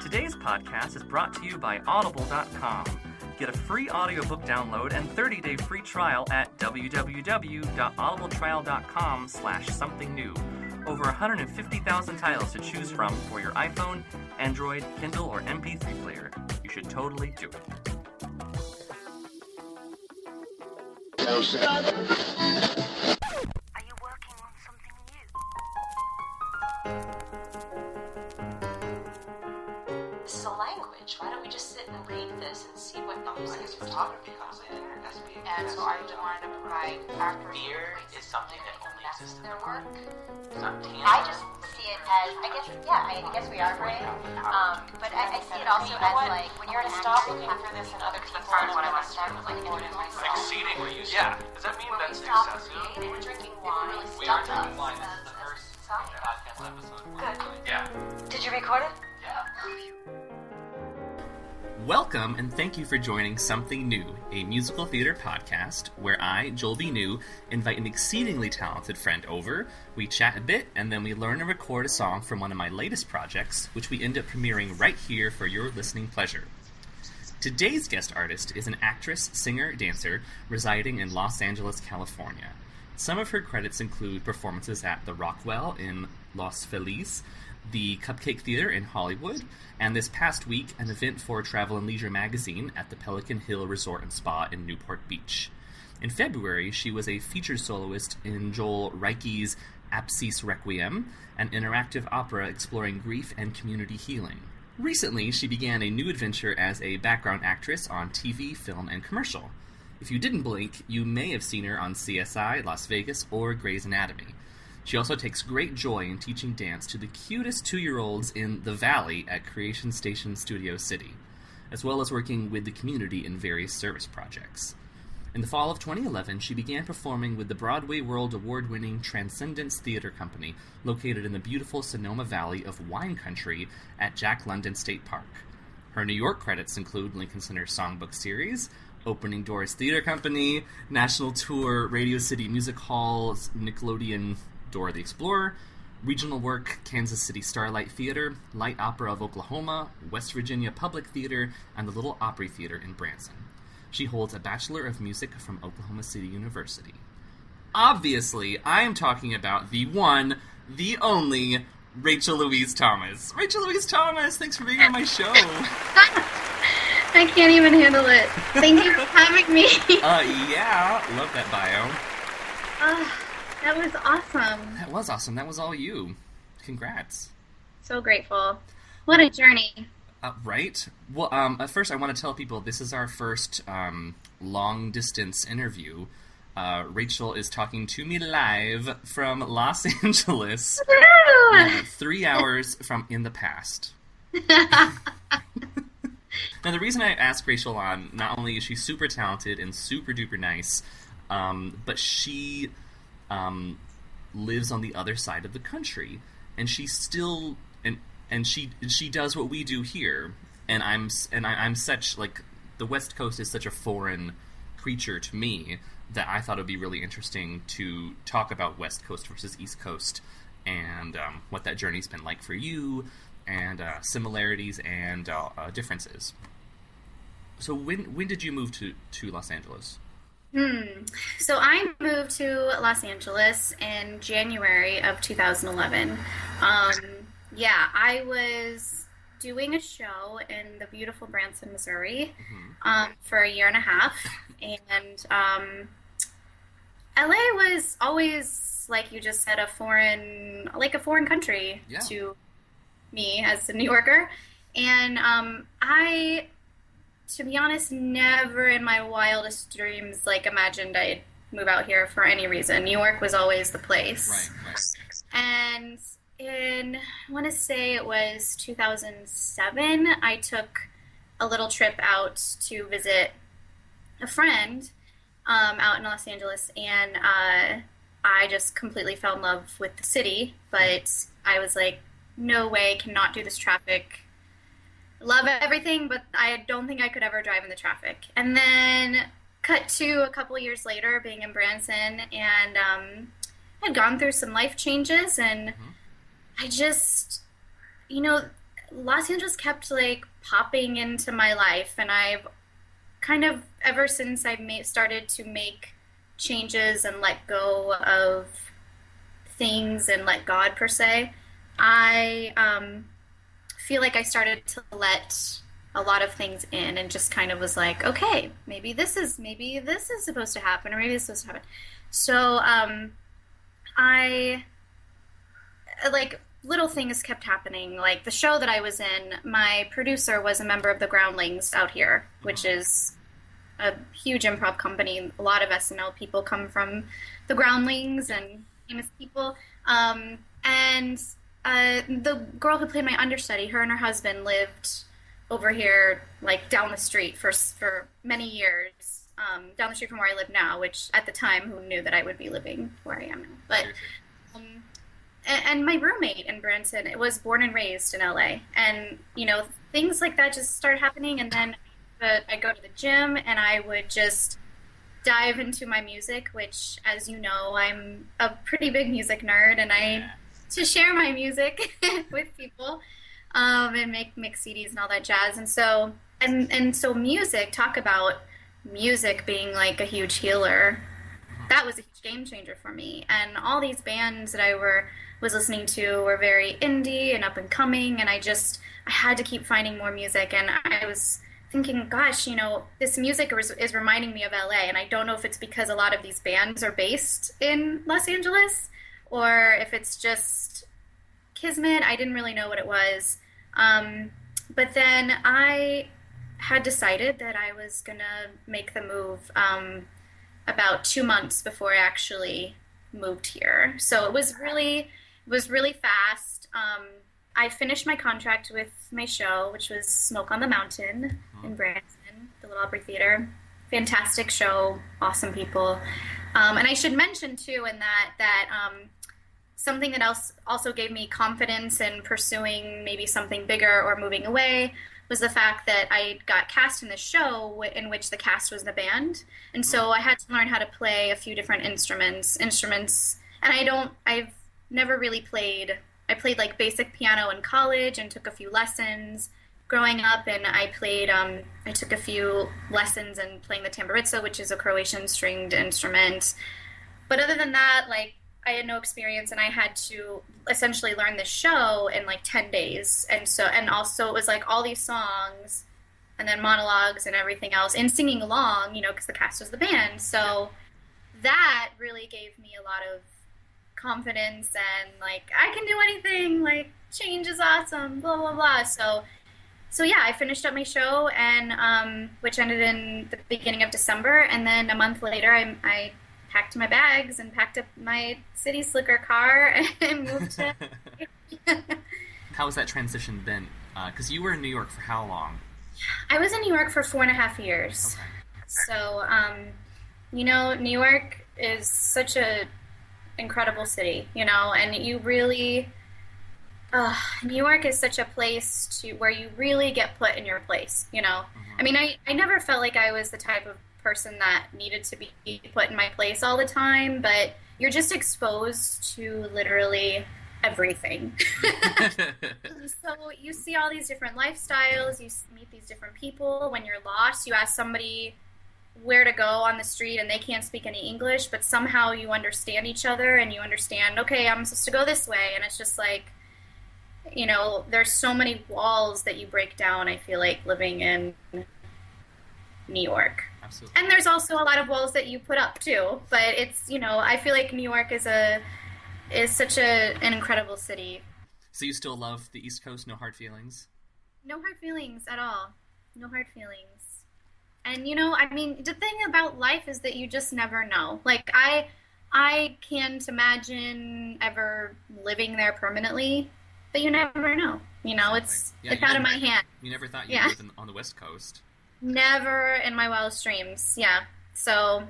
Today's podcast is brought to you by Audible.com. Get a free audiobook download and 30-day free trial at www.audibletrial.com slash something new. Over 150,000 titles to choose from for your iPhone, Android, Kindle, or MP3 player. You should totally do it. As, I guess, yeah, I, I guess we are brave. Um, but I, I see it also You know as what? like when you're I'm gonna stop looking for this in be other people and what what I I want to start with, like, in a in movie. myself. Exceedingly useful. Yeah. Does that mean When we that's stop success? creating, we're drinking wine. really We are drinking wine. This is the first podcast episode. Good. Yeah. Did you record it? Yeah. Welcome and thank you for joining Something New, a musical theater podcast where I, Joel B. New, invite an exceedingly talented friend over. We chat a bit and then we learn and record a song from one of my latest projects, which we end up premiering right here for your listening pleasure. Today's guest artist is an actress, singer, dancer residing in Los Angeles, California. Some of her credits include performances at the Rockwell in Los Feliz, the Cupcake Theater in Hollywood, and this past week, an event for Travel and Leisure magazine at the Pelican Hill Resort and Spa in Newport Beach. In February, she was a featured soloist in Joel Reiche's Apsis Requiem, an interactive opera exploring grief and community healing. Recently, she began a new adventure as a background actress on TV, film, and commercial. If you didn't blink, you may have seen her on CSI, Las Vegas, or Grey's Anatomy. She also takes great joy in teaching dance to the cutest two year olds in the Valley at Creation Station Studio City, as well as working with the community in various service projects. In the fall of 2011, she began performing with the Broadway World Award winning Transcendence Theater Company, located in the beautiful Sonoma Valley of wine country at Jack London State Park. Her New York credits include Lincoln Center Songbook Series, Opening Doors Theater Company, National Tour, Radio City Music Hall, Nickelodeon Dora the Explorer, Regional Work, Kansas City Starlight Theater, Light Opera of Oklahoma, West Virginia Public Theater, and the Little Opry Theater in Branson. She holds a Bachelor of Music from Oklahoma City University. Obviously, I am talking about the one, the only Rachel Louise Thomas. Rachel Louise Thomas, thanks for being on my show. I can't even handle it. Thank you for having me. Uh, yeah, love that bio. Ah, that was awesome. That was awesome. That was all you. Congrats. So grateful. What a journey. Uh, right? Well, um, at first, I want to tell people this is our first um, long distance interview. Uh, Rachel is talking to me live from Los Angeles, uh, three hours from in the past. Now, the reason I asked Rachel on, not only is she super talented and super duper nice, um, but she um, lives on the other side of the country, and she still and and she she does what we do here, and I'm and I, I'm such like the West Coast is such a foreign creature to me that I thought it would be really interesting to talk about West Coast versus East Coast and um, what that journey's been like for you, and uh, similarities and uh, uh, differences. So when when did you move to, to Los Angeles? Hmm. So I moved to Los Angeles in January of 2011. Um, yeah, I was doing a show in the beautiful Branson, Missouri, um, for a year and a half, and um, LA was always like you just said a foreign, like a foreign country Yeah. to me as a New Yorker, and um, I to be honest, never in my wildest dreams like imagined I'd move out here for any reason. New York was always the place. right. And in I want to say it was 2007, I took a little trip out to visit a friend um, out in Los Angeles, and uh, I just completely fell in love with the city. But I was like, no way, cannot do this traffic. Love everything, but I don't think I could ever drive in the traffic. And then cut to a couple years later, being in Branson, and um, had gone through some life changes and I just, you know, Los Angeles kept like popping into my life, and I've kind of ever since I've made, started to make changes and let go of things and let God per se, I um, feel like I started to let a lot of things in and just kind of was like, okay, maybe this is maybe this is supposed to happen or maybe this is supposed to happen. So um, I like little things kept happening. Like the show that I was in, my producer was a member of the Groundlings out here, which is a huge improv company. A lot of SNL people come from the Groundlings and famous people. Um, and uh, the girl who played my understudy, her and her husband lived over here, like down the street for for many years. Um, down the street from where I live now, which at the time, who knew that I would be living where I am now? But um, and, and my roommate in Branson was born and raised in LA, and you know things like that just start happening. And then I go to the gym, and I would just dive into my music, which, as you know, I'm a pretty big music nerd, and I to share my music with people um, and make mix CDs and all that jazz. And so and and so music. Talk about music being like a huge healer. That was a huge game changer for me. And all these bands that I were was listening to were very indie and up and coming, and I just I had to keep finding more music. And I was thinking, gosh, you know, this music is, is reminding me of LA, and I don't know if it's because a lot of these bands are based in Los Angeles or if it's just kismet. I didn't really know what it was. Um, but then I had decided that I was gonna make the move um, about two months before I actually moved here. So it was really it was really fast. Um, I finished my contract with my show, which was Smoke on the Mountain in Branson, the Little Opry Theater. Fantastic show, awesome people. Um, and I should mention too, in that that um, something that else also gave me confidence in pursuing maybe something bigger or moving away was the fact that I got cast in this show in which the cast was the band, and so I had to learn how to play a few different instruments. Instruments, and I don't, I've never really played. I played like basic piano in college and took a few lessons growing up, and I played. Um, I took a few lessons in playing the tamburica, which is a Croatian stringed instrument. But other than that, like I had no experience, and I had to essentially learn the show in like ten days. And so, and also it was like all these songs, and then monologues and everything else, and singing along, you know, because the cast was the band. So that really gave me a lot of confidence and like I can do anything. Like change is awesome. Blah blah blah. So. So yeah, I finished up my show, and um, which ended in the beginning of December, and then a month later, I, I packed my bags and packed up my city slicker car and moved to. How has that transition been? Because you were in New York for how long? I was in New York for four and a half years. Okay. So, um, you know, New York is such a incredible city, you know, and you really, uh, New York is such a place to where you really get put in your place, you know. I mean, I, I never felt like I was the type of person that needed to be put in my place all the time, but you're just exposed to literally everything. so you see all these different lifestyles, you meet these different people. When you're lost, you ask somebody where to go on the street and they can't speak any English, but somehow you understand each other and you understand, okay, I'm supposed to go this way. And it's just like, you know, there's so many walls that you break down, I feel like, living in New York. Absolutely. And there's also a lot of walls that you put up too. But it's, you know, I feel like New York is a is such a an incredible city. So you still love the East Coast? No hard feelings? No hard feelings at all. No hard feelings. And you know, I mean, the thing about life is that you just never know. Like I I can't imagine ever living there permanently, but you never know. You know, it's Yeah, it's out of my hand. You never thought you'd Yeah. live in, on the West Coast. Never in my wildest dreams. Yeah. So,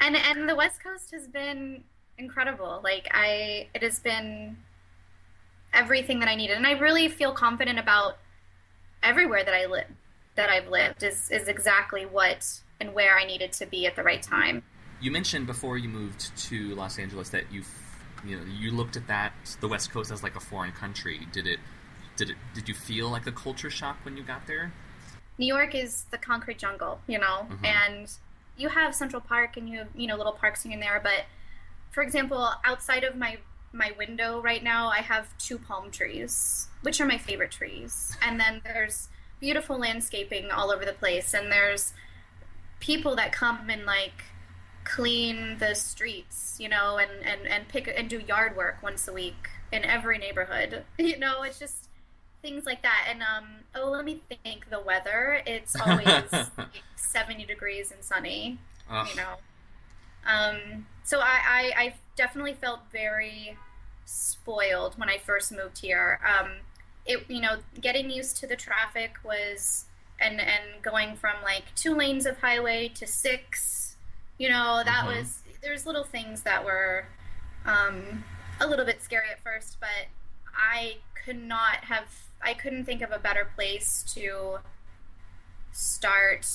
and and the West Coast has been incredible. Like I, it has been everything that I needed, and I really feel confident about everywhere that I live, that I've lived is is exactly what and where I needed to be at the right time. You mentioned before you moved to Los Angeles that you you know you looked at that the West Coast as like a foreign country. Did it did it did you feel like a culture shock when you got there? New York is the concrete jungle, you know, Mhm. and you have Central Park and you have you know little parks here and there. But for example, outside of my my window right now, I have two palm trees, which are my favorite trees, and then there's beautiful landscaping all over the place, and there's people that come and like clean the streets, you know, and and and pick and do yard work once a week in every neighborhood. You know, it's just things like that. And um, oh, let me think. The weather, it's always like 70 degrees and sunny. Ugh. You know, um, so I, I I definitely felt very spoiled when I first moved here. Um, it you know getting used to the traffic was and and going from like two lanes of highway to six. You know that Mhm. was there's little things that were um, a little bit scary at first, but I could not have I couldn't think of a better place to start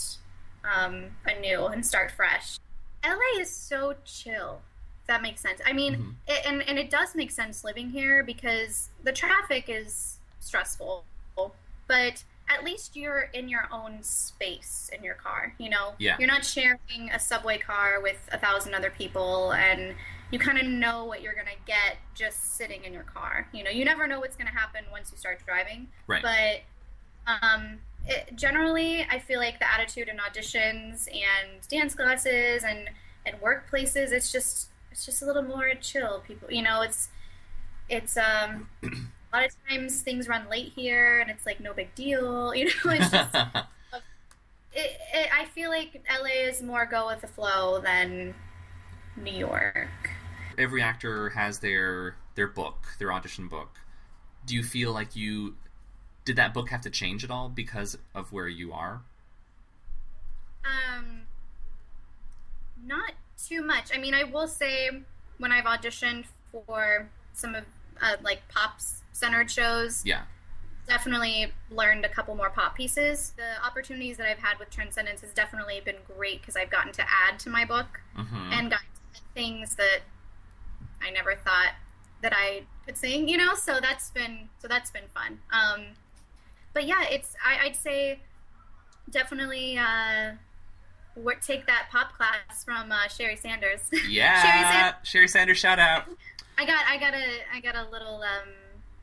um, anew and start fresh. LA is so chill. That makes sense. I mean, Mhm. it, and and it does make sense living here because the traffic is stressful, but at least you're in your own space in your car. You know, Yeah. you're not sharing a subway car with a thousand other people, and you kind of know what you're gonna get just sitting in your car. You know, you never know what's gonna happen once you start driving. Right. But um, it, generally, I feel like the attitude in auditions and dance classes and and workplaces, it's just it's just a little more chill. People, you know, it's it's um a lot of times things run late here, and it's like no big deal. You know, it's just it, it, I feel like LA is more go with the flow than New York. Every actor has their their book, their audition book. Do you feel like you did that book have to change at all because of where you are? Um, not too much. I mean, I will say when I've auditioned for some of uh, like pop centered shows, Yeah. definitely learned a couple more pop pieces. The opportunities that I've had with Transcendence has definitely been great because I've gotten to add to my book hmm and gotten things that I never thought that I could sing. You know, so that's been so that's been fun. Um, but yeah, it's I, I'd say definitely uh, what take that pop class from uh, Sheri Sanders. Yeah. Sheri Sanders, shout out. I got I got a I got a little um,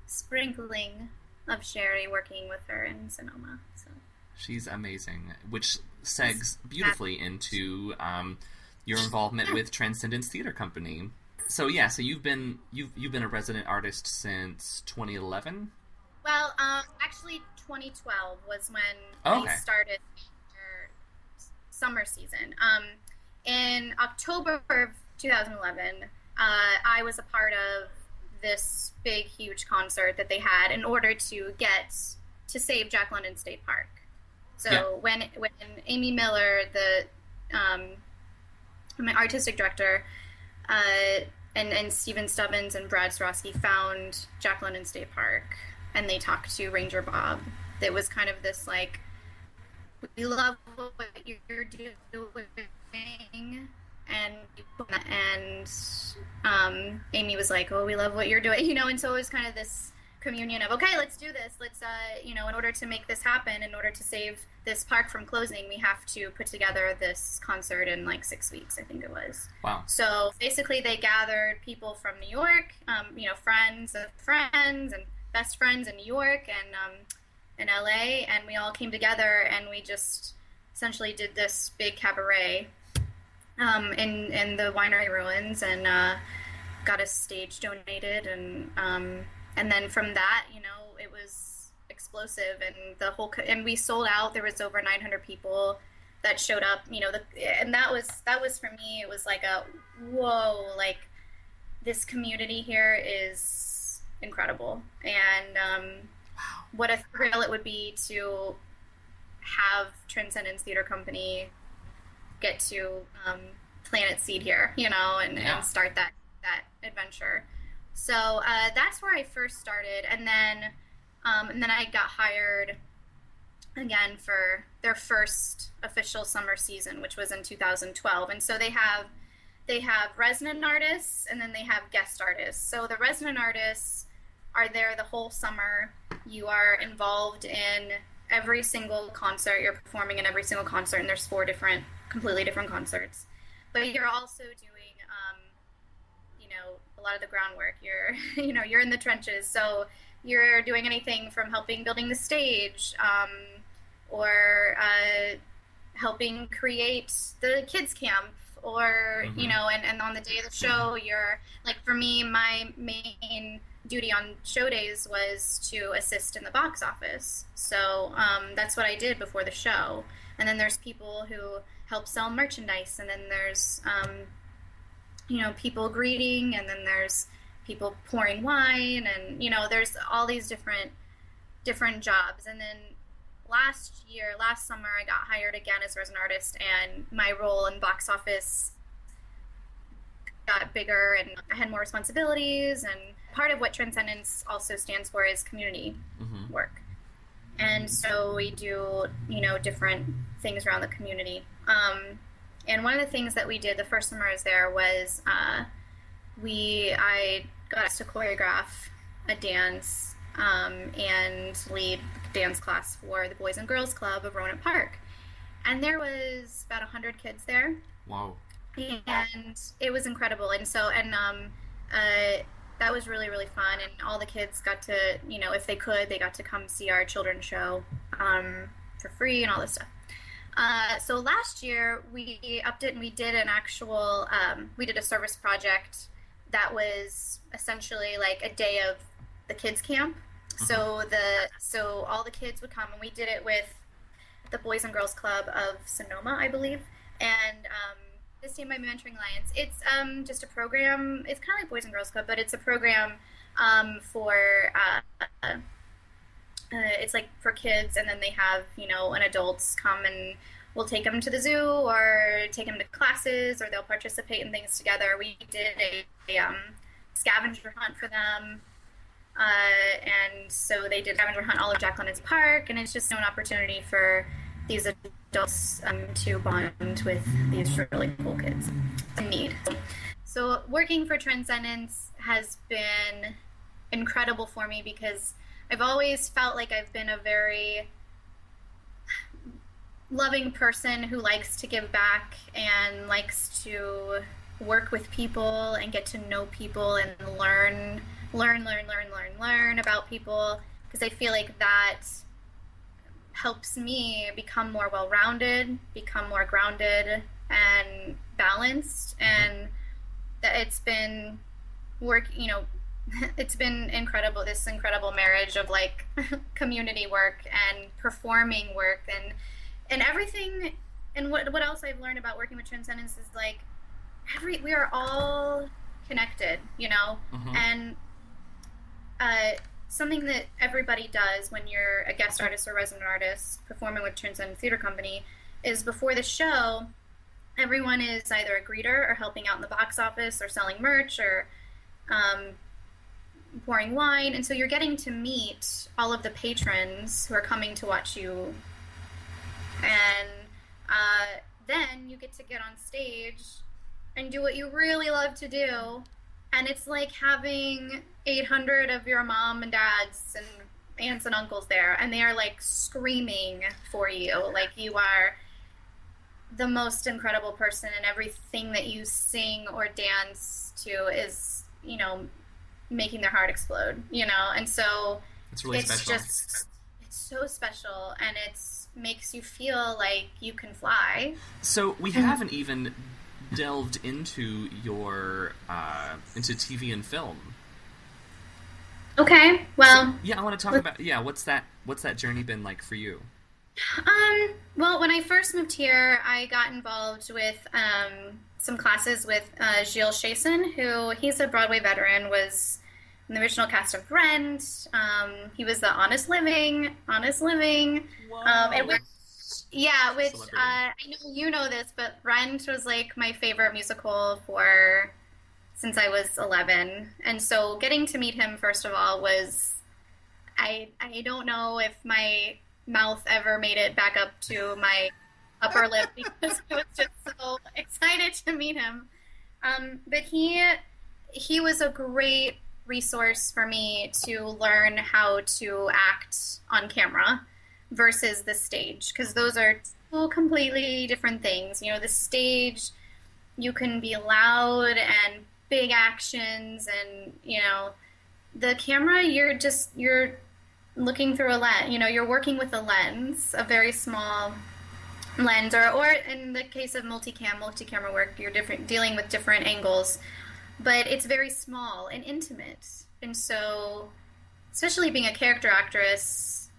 sprinkling of Sheri working with her in Sonoma. So She's amazing, which segs beautifully into um, your involvement with Transcendence Theater Company. So yeah, so you've been you've you've been a resident artist since 2011. well, um, actually, 2012 was when Okay. we started summer season. Um, in October of 2011, uh, I was a part of this big, huge concert that they had in order to get to save Jack London State Park. So Yeah. when when Amy Miller, the um, my artistic director, uh, and and Steven Stubbins and Brad Surosky found Jack London State Park, and they talked to Ranger Bob. That was kind of this like, we love what you're doing, and and um, Amy was like, oh, we love what you're doing, you know, and so it was kind of this communion of okay let's do this let's uh, you know in order to make this happen in order to save this park from closing we have to put together this concert in like six weeks i think it was Wow. so basically, they gathered people from New York, um, you know, friends of friends and best friends in New York and um, in LA, and we all came together and we just essentially did this big cabaret um, in in the winery ruins and uh, got a stage donated and um, and then from that, you know, it was explosive and the whole co- and we sold out. There was over 900 people that showed up you know the and that was that was for me it was like a whoa like this community here is incredible and um, what a thrill it would be to have transcendence theater company get to um, plant its seed here you know and, Yeah. and start that that adventure so uh, that's where i first started and then um, and then i got hired again for their first official summer season, which was in 2012. And so they have they have resident artists and then they have guest artists. So the resident artists are there the whole summer. You are involved in every single concert. You're performing in every single concert, and there's four different, completely different concerts. But you're also doing, a lot of the groundwork. You're, you know, you're in the trenches. So you're doing anything from helping building the stage, um, or uh, helping create the kids camp or Mhm. you know and, and on the day of the show you're like for me my main duty on show days was to assist in the box office so um, that's what i did before the show and then there's people who help sell merchandise and then there's um, you know people greeting and then there's people pouring wine and you know there's all these different different jobs. And then last year last summer i got hired again as resident artist and my role in box office got bigger and i had more responsibilities. And part of what transcendence also stands for is community hmm work. And so we do you know different things around the community. Um, and one of the things that we did the first summer I was there was uh, we I got us to choreograph a dance um, and lead dance class for the Boys and Girls Club of Rohnert Park, and there was about hundred kids there, Wow. and it was incredible. And so and um, uh, that was really really fun, and all the kids got to you know if they could they got to come see our children's show um, for free and all this stuff. Uh, so last year we upped it and we did an actual um, we did a service project that was essentially like a day of the kids camp. So the so all the kids would come and we did it with the Boys and Girls Club of Sonoma, I believe, and um, Stand by Me Mentoring Alliance. It's um, just a program. It's kind of like Boys and Girls Club, but it's a program um, for. Uh, uh, it's like for kids, and then they have you know an adults come and we'll take them to the zoo or take them to classes, or they'll participate in things together. We did a, a um, scavenger hunt for them. Uh, and so they did scavenger hunt all of Jack London's Park, and it's just an opportunity for these adults um, to bond with these really cool kids in need. So working for Transcendence has been incredible for me because I've always felt like I've been a very loving person who likes to give back and likes to work with people and get to know people and learn learn learn learn learn learn about people. Because I feel like that helps me become more well-rounded, become more grounded and balanced. And that it's been work, you know, it's been incredible this incredible marriage of like community work and performing work and and everything and what what else I've learned about working with Transcendence is like every we are all connected, you know, Mhm. and uh, something that everybody does when you're a guest artist or resident artist performing with Transcendence Theater Company is before the show, everyone is either a greeter or helping out in the box office or selling merch or um, pouring wine, and so you're getting to meet all of the patrons who are coming to watch you. And uh, then you get to get on stage and do what you really love to do. And it's like having 800 of your mom and dads and aunts and uncles there. And they are like screaming for you. Like you are the most incredible person. And everything that you sing or dance to is you know making their heart explode you know and so It's really it's special. just it's so special and it's makes you feel like you can fly So we haven't even delved into your uh, into TV and film. okay well Yeah, I want to talk about yeah. What's that? What's that journey been like for you? um well when i first moved here i got involved with um some classes with uh, Gilles Chiasson, who he's a Broadway veteran, was in the original cast of Rent. Um, he was the Honest Living, Honest Living, um, and which, yeah, which uh, I know you know this, but Rent was like my favorite musical for since I was 11, and so getting to meet him first of all was I I don't know if my mouth ever made it back up to my upper lip because I was just so excited to meet him. Um, but he he was a great resource for me to learn how to act on camera versus the stage because those are two completely different things. You know, the stage you can be loud and big actions and you know the camera you're just you're looking through a lens you know you're working with a lens a very small lens or, or in the case of multicam multi-camera work you're different dealing with different angles but it's very small and intimate. And so especially being a character actress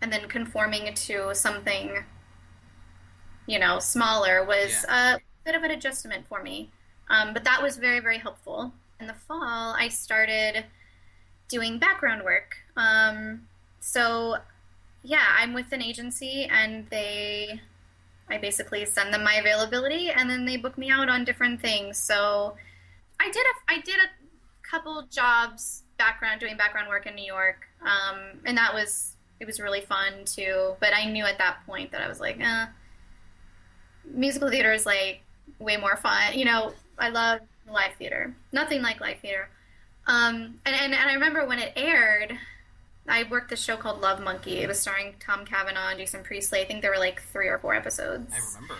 and then conforming to something you know smaller was a bit of an adjustment for me. Um, but that was very very helpful. In the fall i started doing background work. Um, so yeah i'm with an agency and they i basically send them my availability and then they book me out on different things. So i did a i did a couple jobs background doing background work in new york um, and that was it was really fun too but i knew at that point that i was like eh, musical theater is like way more fun you know i love live theater nothing like live theater um, and, and, and i remember when it aired I worked this show called Love Monkey. It was starring Tom Cavanagh and Jason Priestley. I think there were like three or four episodes. I remember.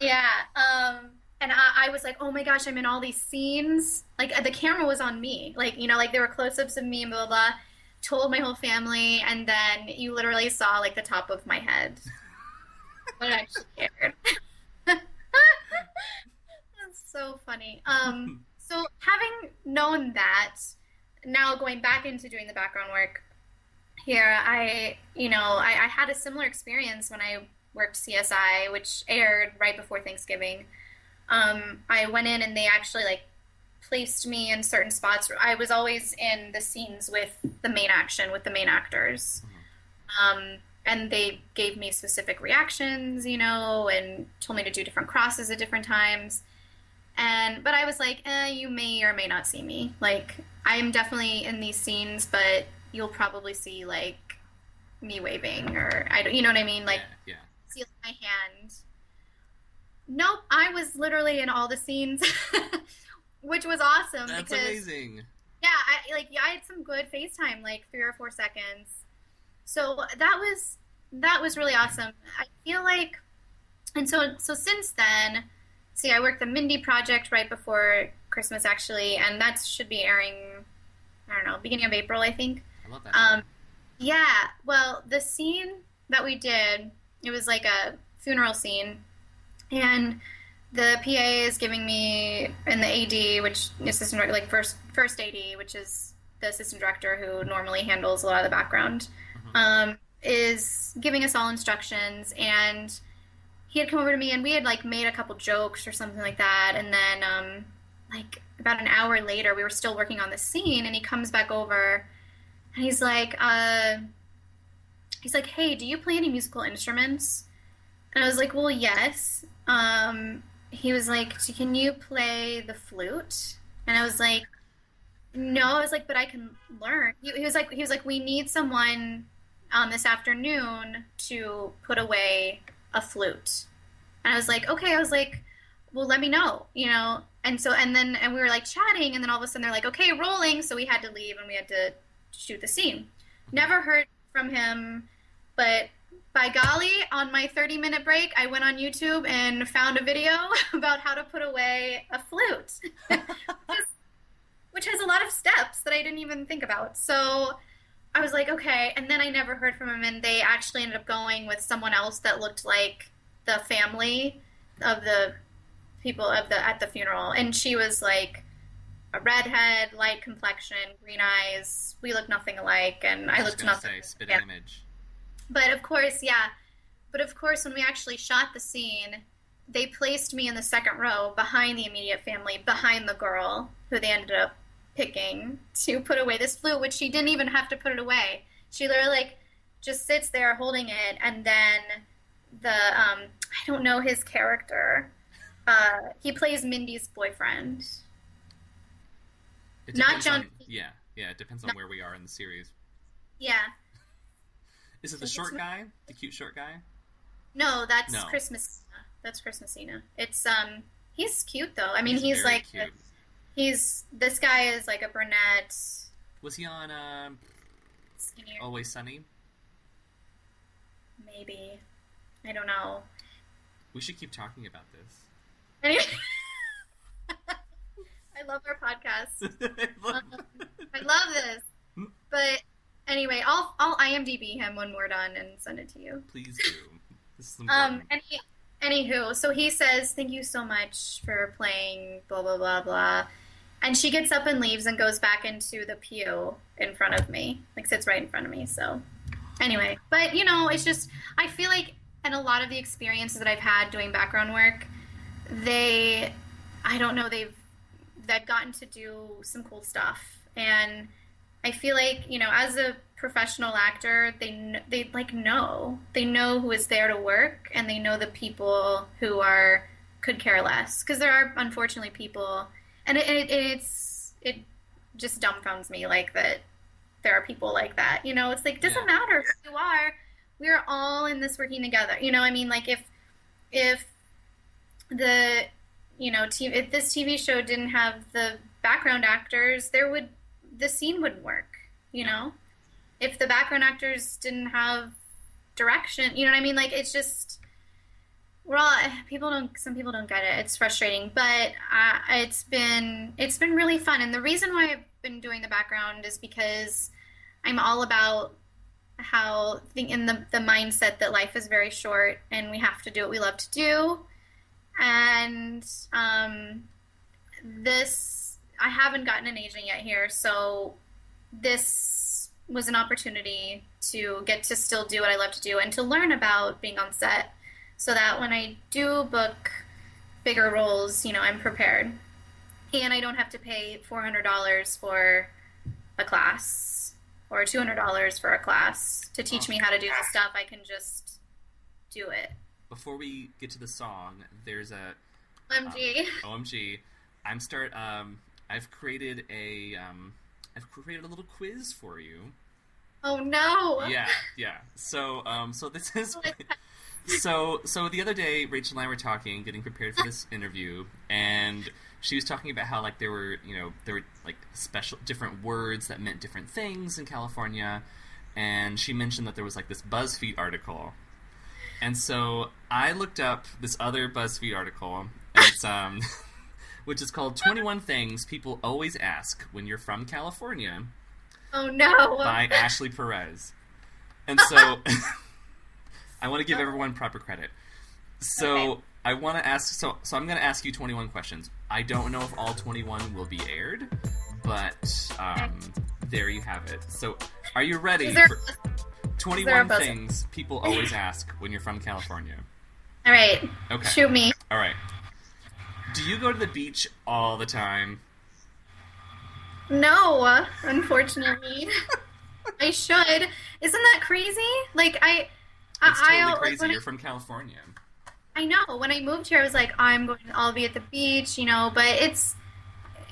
Yeah. Um, and I, I was like, oh my gosh, I'm in all these scenes. Like the camera was on me. Like you know, like there were close-ups of me and blah blah. blah. Told my whole family, and then you literally saw like the top of my head. when I actually cared. That's so funny. Um, so having known that, now going back into doing the background work here, I you know I, I had a similar experience when I worked CSI, which aired right before Thanksgiving. Um, I went in and they actually like placed me in certain spots. I was always in the scenes with the main action with the main actors. Um, and they gave me specific reactions, you know, and told me to do different crosses at different times. And but I was like, eh, you may or may not see me. Like I'm definitely in these scenes, but you'll probably see like me waving or I don't, you know what I mean? Like yeah, see my hand. Nope, I was literally in all the scenes, which was awesome. That's because amazing. yeah, I like yeah, I had some good FaceTime, like three or four seconds. So that was that was really awesome. I feel like, and so so since then, see, I worked the Mindy project right before Christmas actually, and that should be airing. I don't know, beginning of April, I think. I love that. Um, yeah. Well, the scene that we did, it was like a funeral scene, and the PA is giving me and the AD, which assistant director, like first first AD, which is the assistant director who normally handles a lot of the background, um, is giving us all instructions and. He had come over to me and we had like made a couple jokes or something like that, and then um, like about an hour later, we were still working on the scene, and he comes back over and he's like, uh, he's like, hey, do you play any musical instruments? And I was like, well, yes. Um, he was like, can you play the flute? And I was like, no. I was like, but I can learn. He, he was like, he was like, we need someone um, this afternoon to put away a flute. And I was like, okay. I was like, well, let me know, you know. And so, and then, and we were like chatting, and then all of a sudden they're like, okay, rolling. So we had to leave, and we had to shoot the scene. Never heard from him, but by golly, on my 30 minute break, I went on YouTube and found a video about how to put away a flute, which has a lot of steps that I didn't even think about. So I was like, okay. And then I never heard from him, and they actually ended up going with someone else that looked like the family of the people of the at the funeral, and she was like a redhead, light complexion, green eyes. We look nothing alike, and I, I looked nothing. say spit yeah. image. But of course, yeah. But of course, when we actually shot the scene, they placed me in the second row behind the immediate family, behind the girl who they ended up picking to put away this flute, which she didn't even have to put it away. She literally like just sits there holding it, and then the um, I don't know his character. Uh, he plays Mindy's boyfriend. Not John- on- yeah, yeah. It depends on Not- where we are in the series. Yeah. Is it the short guy? The cute short guy? No, that's No. Christmas. That's Chris Messina. It's um He's cute though. I mean, He's he's, like cute. he's this guy is like a brunette, Was he on um, skinny, Always Sunny? maybe. I don't know. We should keep talking about this. Anyway, I love our podcast. I love this. But anyway, I'll I'll IMDb him when we're done and send it to you. Please do. This is Um. Any, anywho, so he says, "Thank you so much for playing." Blah blah blah blah. And she gets up and leaves and goes back into the pew in front of me, like sits right in front of me. So, anyway, but you know, it's just I feel like, and a lot of the experiences that I've had doing background work, they, I don't know, they've they've gotten to do some cool stuff, and I feel like you know, as a professional actor, they they like know they know who is there to work, and they know the people who are could care less because there are unfortunately people, and it, it it's it just dumbfounds me like that there are people like that. You know, it's like doesn't Yeah. matter who you are. We're all in this working together. You know, I mean, like if if the you know t- if this TV show didn't have the background actors, there would the scene wouldn't work. You know, if the background actors didn't have direction, you know what I mean? Like it's just we're all people don't some people don't get it. It's frustrating, but uh, it's been it's been really fun. And the reason why I've been doing the background is because I'm all about how think in the the mindset that life is very short and we have to do what we love to do. And um, this I haven't gotten an agent yet here, so this was an opportunity to get to still do what I love to do and to learn about being on set so that when I do book bigger roles, you know, I'm prepared. And I don't have to pay $400 for a class or $200 for a class to teach me how to do the stuff. I can just do it. Before we get to the song, there's a OMG. OMG. I'm start. Um, I've created a. Um, I've created a little quiz for you. oh no. Yeah, yeah. So, um, so this is. So, so the other day, Rachel and I were talking, getting prepared for this interview, and she was talking about how like there were, you know, there were like special different words that meant different things in California, and she mentioned that there was like this BuzzFeed article, and so I looked up this other BuzzFeed article, and it's um, which is called "21 Things People Always Ask When You're From California" Oh no. by Ashley Perez. And so I want to give everyone proper credit. So Okay. I want to ask so so I'm going to ask you 21 questions. I don't know if all 21 will be aired, but um, there you have it. So are you ready there- for 21 things people always ask when you're from California? All right. Okay. Shoot me. All right. Do you go to the beach all the time? No, unfortunately. I should. Isn't that crazy? Like I, I, It's totally I, crazy. I- You're from California. I know. When I moved here, I was like, I'm going. I'll be at the beach, you know. But it's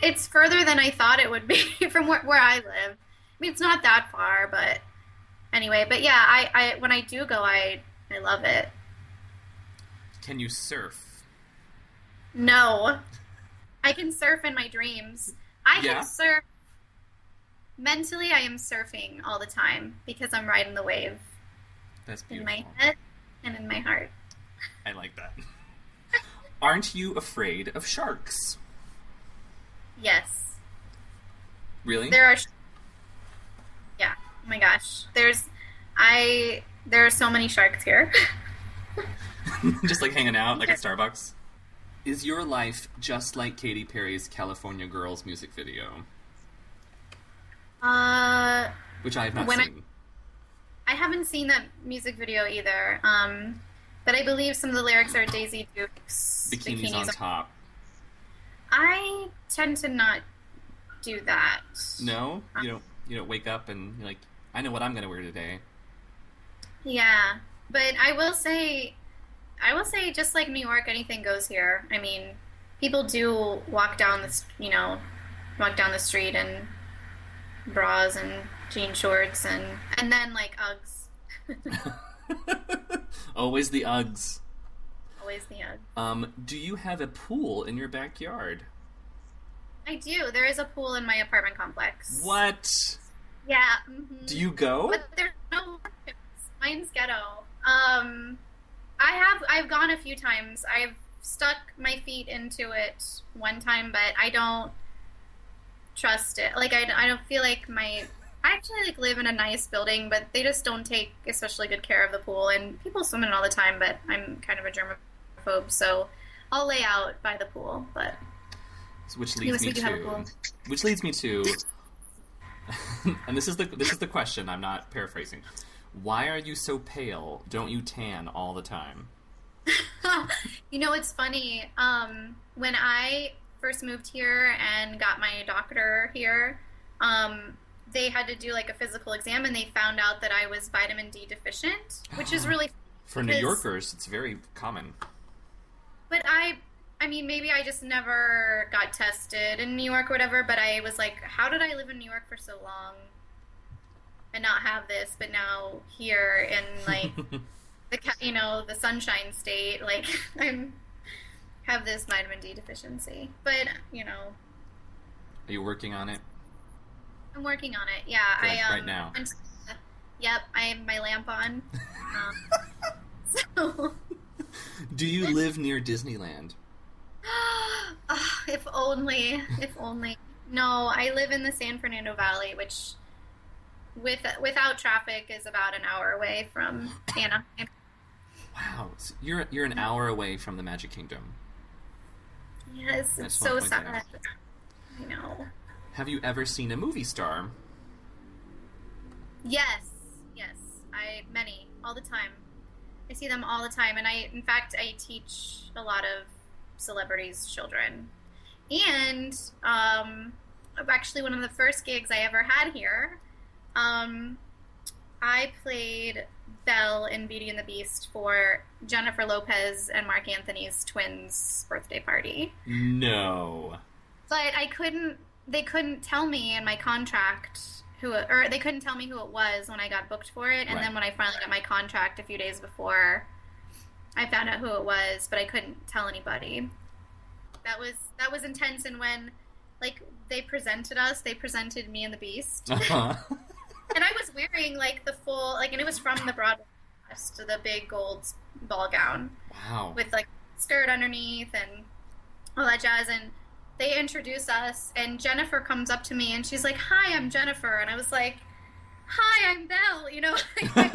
it's further than I thought it would be from where, where I live. I mean, it's not that far, but anyway. But yeah, I, I when I do go, I I love it. Can you surf? No, I can surf in my dreams. I Yeah? can surf. Mentally, I am surfing all the time because I'm riding the wave That's in my head and in my heart. I like that. Aren't you afraid of sharks? Yes. Really? There are. sh- Yeah. Oh my gosh. There's. I. There are so many sharks here. just like hanging out like at Starbucks. Is your life just like Katy Perry's California Girls music video, uh, which I have not When I- seen? I haven't seen that music video either. Um, but I believe some of the lyrics are Daisy Dukes. Bikinis, on top. I tend to not do that. No, you don't. You don't wake up and you're like, I know what I'm gonna wear today. Yeah, but I will say, I will say, just like New York, anything goes here. I mean, people do walk down the, you know, walk down the street in bras and jean shorts and and then like Uggs. Always the Uggs. always the Uggs. Um, do you have a pool in your backyard? I do. There is a pool in my apartment complex. What? Yeah. mhm. Do you go? But there's no. Mine's ghetto. Um, I have. I've gone a few times. I've stuck my feet into it one time, but I don't trust it. Like I, I don't feel like my. I actually like live in a nice building, but they just don't take especially good care of the pool. And people swim in all the time, but I'm kind of a germaphobe, so I'll lay out by the pool. But Which leads me think you have a to, which leads me to, and this is the this is the question. I'm not paraphrasing. Why are you so pale? Don't you tan all the time? you know, it's funny. Um, when I first moved here and got my doctor here, um, they had to do like a physical exam, and they found out that I was vitamin D deficient, which is really. For New Yorkers, it's very common. But I, I mean, maybe I just never got tested in New York or whatever. But I was like, how did I live in New York for so long and not have this? But now here in like the you know the sunshine state like i'm have this vitamin d deficiency but you know Are you working on it? i'm working on it yeah i um right now. I'm, yep i have my lamp on um, so Do you live near Disneyland? Ah, if only if only no i live in the san fernando valley which with without traffic is about an hour away from anaheim Wow, so you're you're an hour away from the Magic Kingdom. yes it's so sad i know Have you ever seen a movie star? Yes, yes. I many all the time. I see them all the time, and I, in fact, I teach a lot of celebrities' children. And um, actually, one of the first gigs I ever had here, um, I played Belle in Beauty and the Beast for Jennifer Lopez and Marc Anthony's twins' birthday party No. but I couldn't. They couldn't tell me in my contract who, or they couldn't tell me who it was when I got booked for it. And Right. then when I finally got my contract a few days before, I found out who it was, but I couldn't tell anybody. That was that was intense. And when, like, they presented us, they presented me and the Beast, Uh-huh. and I was wearing like the full, like, and it was from the Broadway cast, the big gold ball gown. Wow. with like skirt underneath and all that jazz. And they introduce us and jennifer comes up to me and she's like hi i'm jennifer. And i was like hi i'm belle you know? My,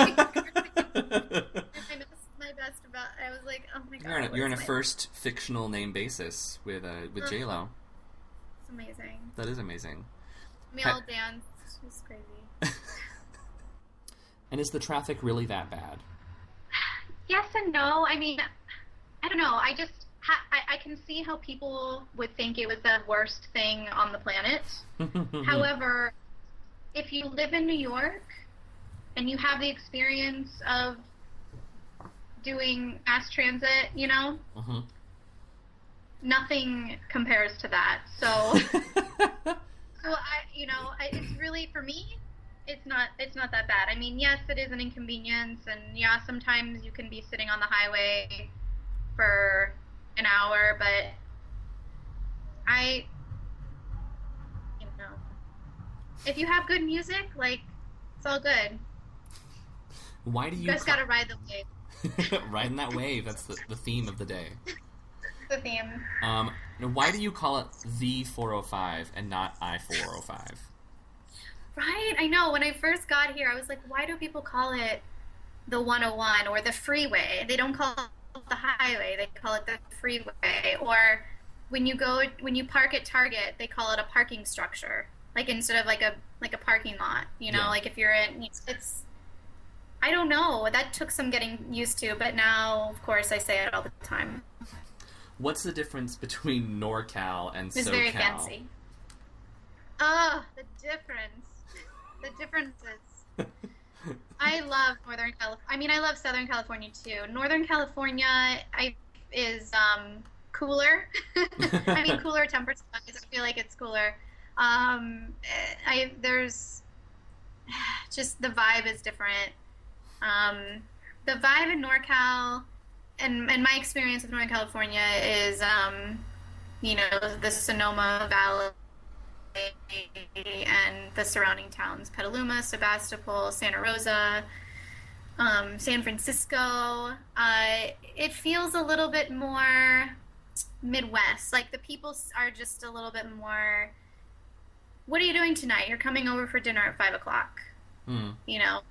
best, my best about i was like oh my god you're on a, you're on a first fictional name basis with uh, with J Lo. it's amazing. That is amazing. we all danced. It was crazy And is the traffic really that bad? yes and no i mean i don't know i just ha- I, I can see how people would think it was the worst thing on the planet However, if you live in New York and you have the experience of doing mass transit, you know, Mhm. nothing compares to that. So, so I, you know, I, it's really for me, it's not it's not that bad. I mean, yes, it is an inconvenience, and yeah, sometimes you can be sitting on the highway for an hour, but I, you know, if you have good music, like it's all good. Why do You you ca- gotta ride the wave. riding that wave? That's the, the theme of the day. The theme. Um, now why do you call it the 405 and not I 405? Right? I know. When I first got here, I was like, why do people call it the 101 or the freeway? They don't call it the highway, they call it the freeway. Or when you go when you park at Target, they call it a parking structure. Like instead of like a like a parking lot, you know, Yeah. like if you're in it's I don't know. That took some getting used to, but now of course I say it all the time. What's the difference between NorCal and It's SoCal? very fancy. Oh, the difference. The differences. I love Northern California. I mean, I love Southern California too. Northern California, I is um, cooler. I mean, cooler temperature. I feel like it's cooler. Um, I there's just the vibe is different. Um, the vibe in NorCal and and my experience with Northern California is, um, you know, the Sonoma Valley and the surrounding towns: Petaluma, Sebastopol, Santa Rosa, um, San Francisco. Uh, it feels a little bit more Midwest. Like the people are just a little bit more. What are you doing tonight? You're coming over for dinner at five o'clock. Hmm. You know,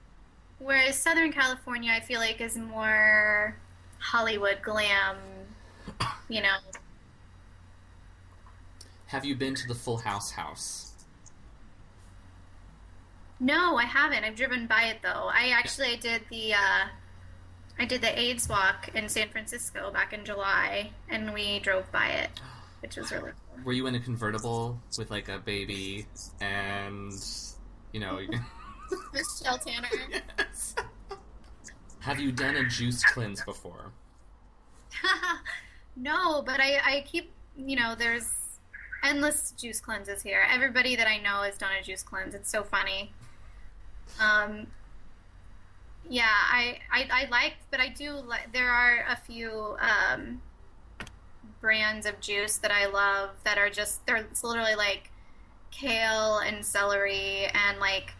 whereas Southern California, I feel like is more Hollywood glam. You know, Have you been to the Full House house? no, I haven't. I've driven by it though. I actually did the uh, I did the AIDS walk in San Francisco back in July, and we drove by it, which was really cool. Were you in a convertible with like a baby and you know? Michelle Tanner. yes. Have you done a juice cleanse before? no, but I, I keep, you know, there's endless juice cleanses here. Everybody that I know has done a juice cleanse. It's so funny. Um, yeah, I, I, I like, but I do like, there are a few, um, brands of juice that I love that are just, they're it's literally like kale and celery and like,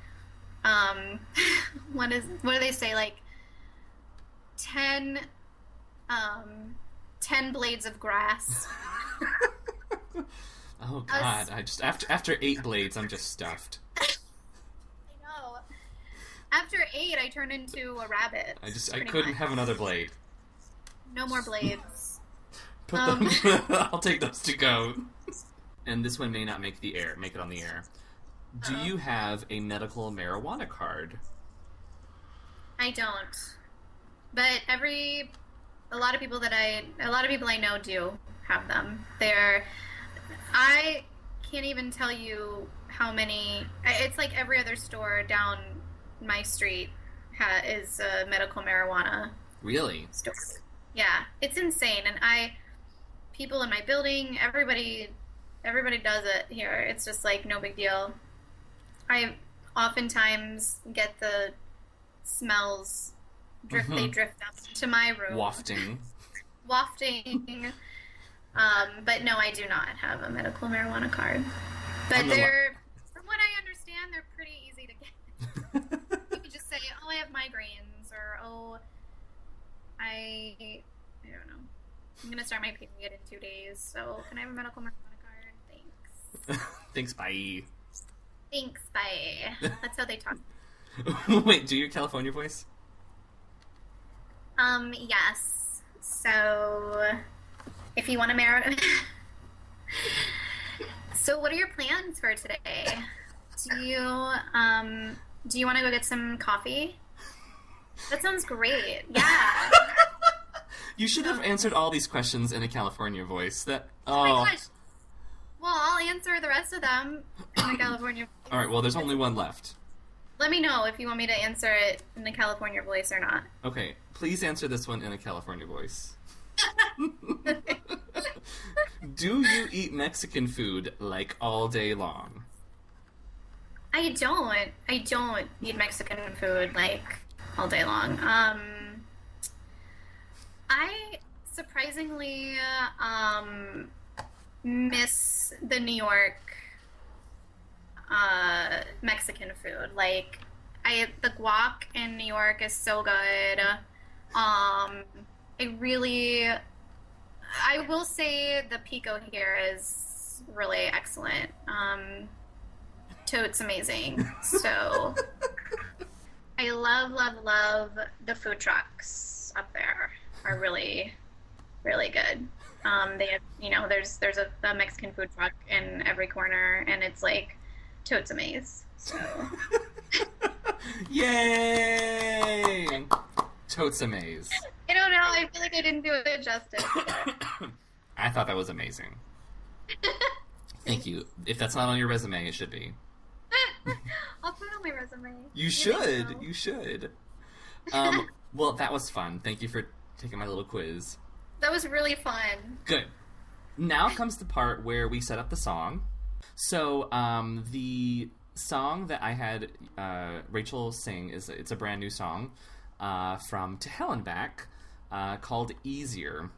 um, what is, what do they say? Like 10, um, 10 blades of grass. Oh God! I just after after eight blades, I'm just stuffed. I know. After eight, I turned into a rabbit. I just I couldn't much. have another blade. No more blades. Put Um. them. I'll take those to go. And this one may not make the air. Make it on the air. Do Uh-oh. you have a medical marijuana card? I don't. But every, a lot of people that I, a lot of people I know do have them. They're, I can't even tell you how many. It's like every other store down my street ha, is a medical marijuana Really? store. Yeah, it's insane, and I, people in my building, everybody, everybody does it here. It's just like no big deal. I oftentimes get the smells drift. They Mhm. drift up to my room, Wafting. wafting. Um, but no, I do not have a medical marijuana card. But On the li- they're, from what I understand, they're pretty easy to get. You could just say, "Oh, I have migraines," or "Oh, I, I don't know. I'm gonna start my period in two days, so can I have a medical marijuana card? Thanks. Thanks. Bye. Thanks. Bye. That's how they talk. Wait, do your California voice? Um. Yes. So, if you want to marry. so, what are your plans for today? Do you um? Do you want to go get some coffee? That sounds great. Yeah. You should have answered all these questions in a California voice. That Oh oh. my gosh. Well, I'll answer the rest of them in the California. All right. Well, there's only one left. Let me know if you want me to answer it in the California voice or not. Okay. Please answer this one in a California voice. Do you eat Mexican food like all day long? I don't. I don't eat Mexican food like all day long. Um, I surprisingly um, miss the New York uh, Mexican food. Like, I the guac in New York is so good. Um, I really, I will say the pico here is really excellent. Um, totes amazing. So I love, love, love the food trucks up there. Are really, really good. Um, they have, you know, there's there's a, a Mexican food truck in every corner, and it's like totes amaze. So Yay! Totes amaze. I don't know. I feel like I didn't do it justice. I thought that was amazing. Thank you. If that's not on your resume, it should be. I'll put it on my resume. You should. so? You should. Um, well, that was fun. Thank you for taking my little quiz. That was really fun. Good. Now comes the part where we set up the song. So, um, the song that I had uh, Rachel sing is it's a brand new song uh, from To Hell and Back. Uh, called Easier,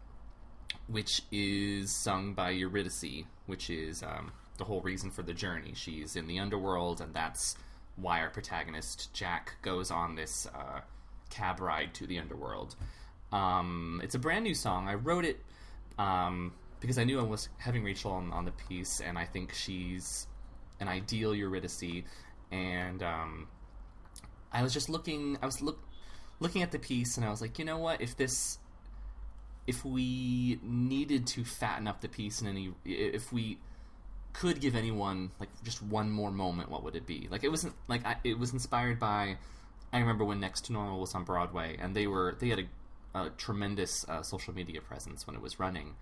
which is sung by Eurydice, which is um, the whole reason for the journey. She's in the underworld, and that's why our protagonist, Jack, goes on this uh, cab ride to the underworld. Um, it's a brand new song. I wrote it um, because I knew I was having Rachel on, on the piece, and I think she's an ideal Eurydice. And um, I was just looking. I was look, looking at the piece, and I was like, you know what? If this, if we needed to fatten up the piece in any, if we could give anyone like just one more moment, what would it be? Like it wasn't like I, it was inspired by. I remember when Next to Normal was on Broadway, and they were they had a, a tremendous uh, social media presence when it was running,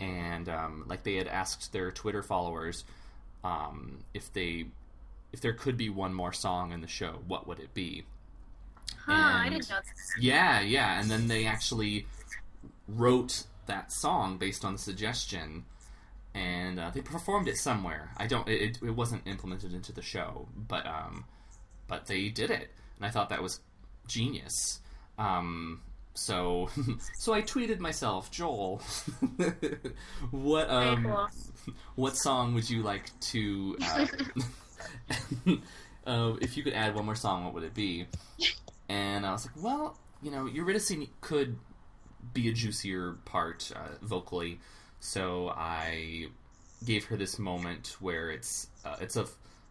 and um, like they had asked their Twitter followers um, if they if there could be one more song in the show, what would it be? Huh, I didn't know this. Yeah, yeah, and then they actually wrote that song based on the suggestion, and uh, they performed it somewhere. I don't. It, it wasn't implemented into the show, but um, but they did it, and I thought that was genius. Um, so so I tweeted myself, Joel, what um, cool. what song would you like to? Uh, uh, if you could add one more song, what would it be? And I was like, well, you know, Eurydice could be a juicier part uh, vocally, so I gave her this moment where it's uh, it's a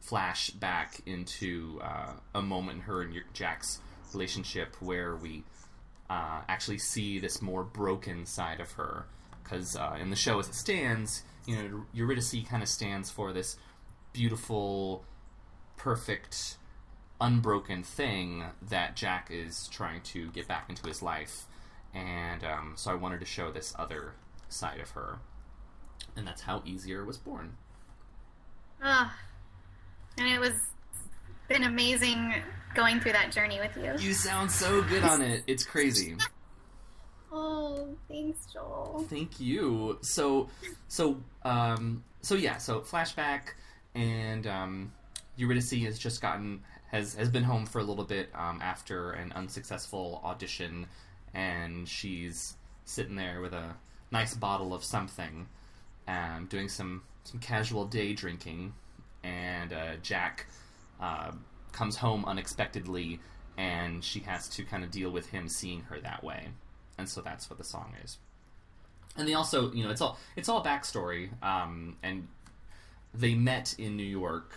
flashback into uh, a moment in her and Jack's relationship where we uh, actually see this more broken side of her. Because uh, in the show, as it stands, you know, Eurydice kind of stands for this beautiful, perfect, unbroken thing that Jack is trying to get back into his life. And um, so I wanted to show this other side of her. And that's how Easier was born. Ah, and it was been amazing going through that journey with you. You sound so good on it. It's crazy. Oh, thanks, Joel. Thank you. So, so, um, so yeah. So flashback, and um, Eurydice has just gotten has has been home for a little bit um, after an unsuccessful audition, and she's sitting there with a nice bottle of something, um, doing some some casual day drinking, and uh, Jack uh, comes home unexpectedly, and she has to kind of deal with him seeing her that way, and so that's what the song is. And they also, you know, it's all it's all backstory, um, and they met in New York,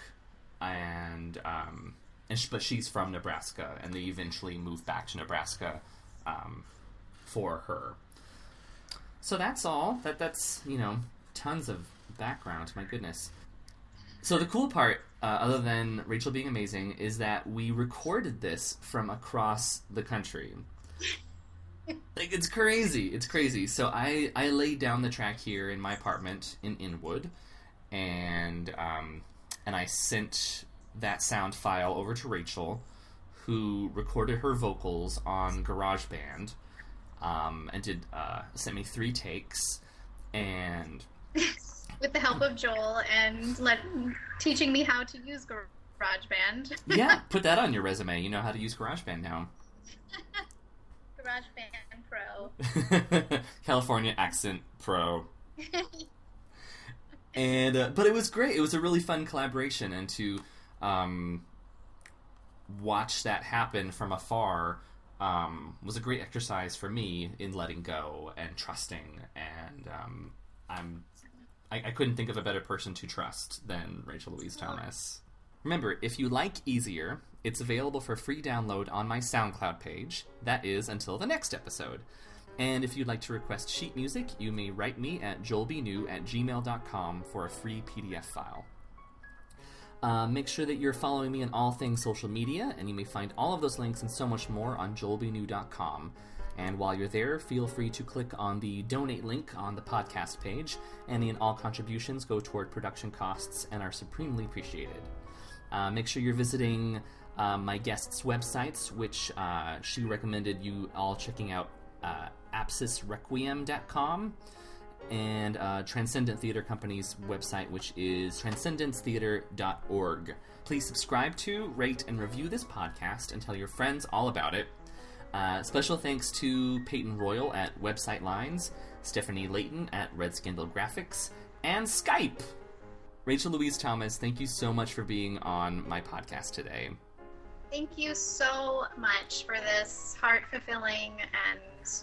and um, and sh- but she's from Nebraska, and they eventually moved back to Nebraska um, for her. So that's all. That that's you know tons of background. My goodness. So the cool part, uh, other than Rachel being amazing, is that we recorded this from across the country. like it's crazy. It's crazy. So I I laid down the track here in my apartment in Inwood, and um, and I sent that sound file over to Rachel, who recorded her vocals on GarageBand, um, and did uh, sent me three takes, and With the help of Joel and let teaching me how to use GarageBand. yeah, put that on your resume. You know how to use GarageBand now. GarageBand Pro. California accent pro. and uh, but it was great. It was a really fun collaboration, and to um, watch that happen from afar um, was a great exercise for me in letting go and trusting. And um, I'm I, I couldn't think of a better person to trust than Rachel Louise Thomas. Remember, if you like Easier, it's available for free download on my SoundCloud page. That is until the next episode. And if you'd like to request sheet music, you may write me at joelbnew at gmail.com for a free PDF file. Uh, make sure that you're following me on all things social media, and you may find all of those links and so much more on joelbnew.com. And while you're there, feel free to click on the donate link on the podcast page. Any and all contributions go toward production costs and are supremely appreciated. Uh, make sure you're visiting uh, my guests' websites, which uh, she recommended you all checking out uh, apsisrequiem.com and uh, Transcendence Theater Company's website, which is transcendencetheater.org. Please subscribe to, rate, and review this podcast and tell your friends all about it. Uh, special thanks to Peyton Royal at Website Lines, Stephanie Layton at Red Scandal Graphics, and Skype. Rachel Louise Thomas, thank you so much for being on my podcast today. Thank you so much for this heart fulfilling and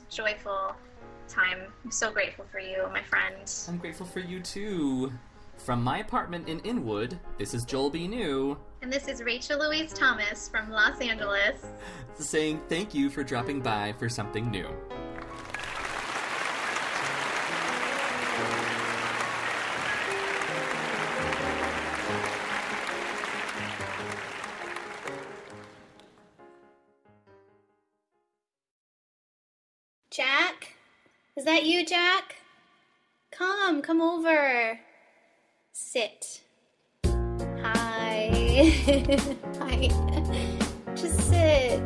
joyful time. I'm so grateful for you, my friend. I'm grateful for you too. From my apartment in Inwood, this is Joel B. New And this is Rachel Louise Thomas from Los Angeles. saying thank you for dropping by for something new. Is that you, Jack? Come, come over. Sit. Hi. Hi. Just sit.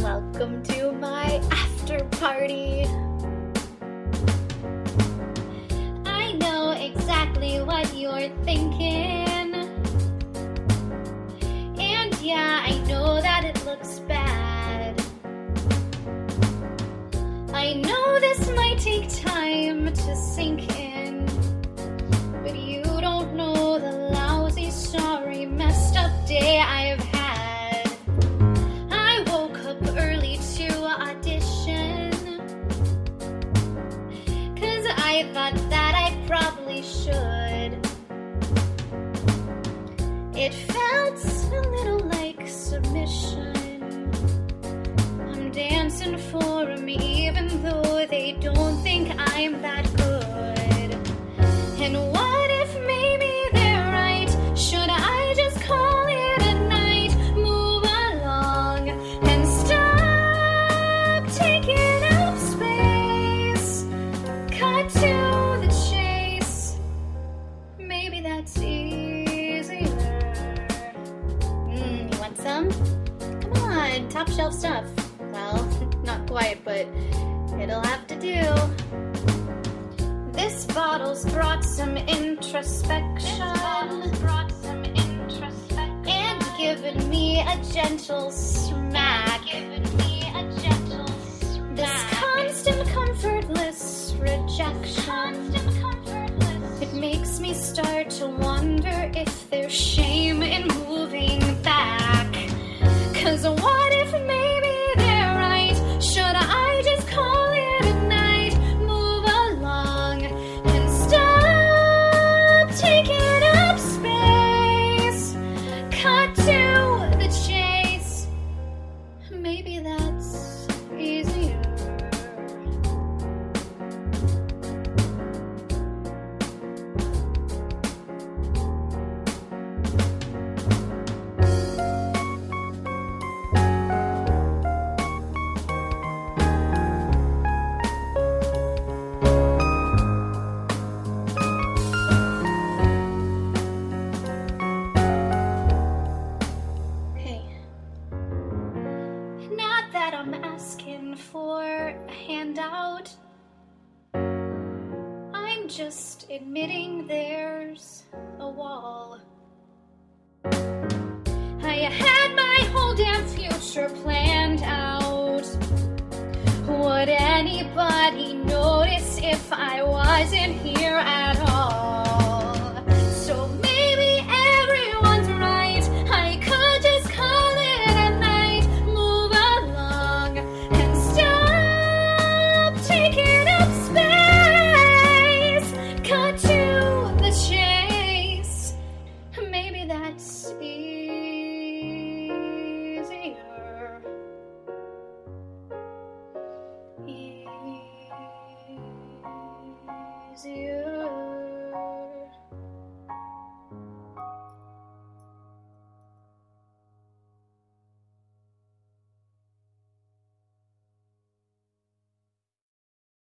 Welcome to my after party. I know exactly what you're thinking. And yeah, I know that it looks bad. I know this might take time to sink in, but you don't know the lousy, sorry, messed up day I've had. I woke up early to audition, cause I thought that I probably should. It felt a little like submission. I'm dancing for they don't think I'm that good. And what if maybe they're right? Should I just call it a night? Move along and stop taking up space. Cut to the chase. Maybe that's easier. Mm, you want some? Come on, top shelf stuff. Bottle's brought some introspection. And given me a gentle smack. A gentle smack. This constant comfortless rejection. It makes me start to wonder if there's shame I wasn't here